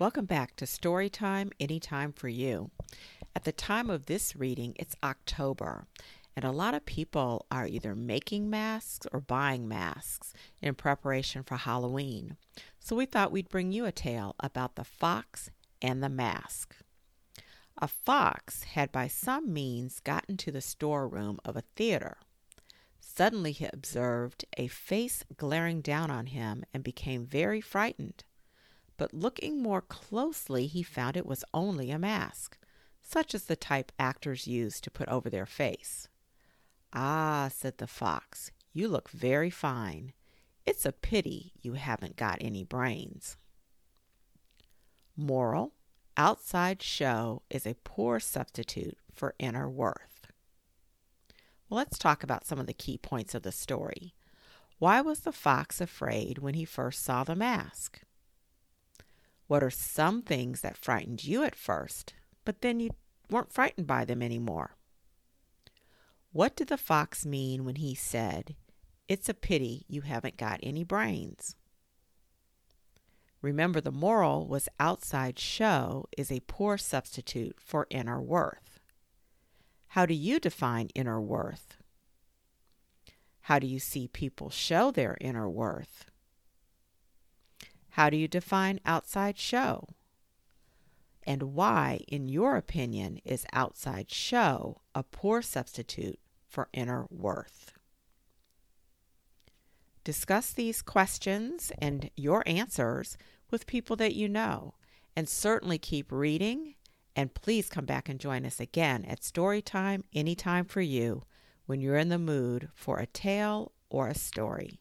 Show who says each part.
Speaker 1: Welcome back to Storytime Anytime for You. At the time of this reading, it's October, and a lot of people are either making masks or buying masks in preparation for Halloween. So we thought we'd bring you a tale about the fox and the mask. A fox had by some means gotten to the storeroom of a theater. Suddenly he observed a face glaring down on him and became very frightened but looking more closely, he found it was only a mask, such as the type actors use to put over their face. Ah, said the fox, you look very fine. It's a pity you haven't got any brains. Moral Outside show is a poor substitute for inner worth. Well, let's talk about some of the key points of the story. Why was the fox afraid when he first saw the mask? What are some things that frightened you at first, but then you weren't frightened by them anymore? What did the fox mean when he said, It's a pity you haven't got any brains? Remember, the moral was outside show is a poor substitute for inner worth. How do you define inner worth? How do you see people show their inner worth? How do you define outside show? And why, in your opinion, is outside show a poor substitute for inner worth? Discuss these questions and your answers with people that you know, and certainly keep reading. And please come back and join us again at Storytime Anytime for You when you're in the mood for a tale or a story.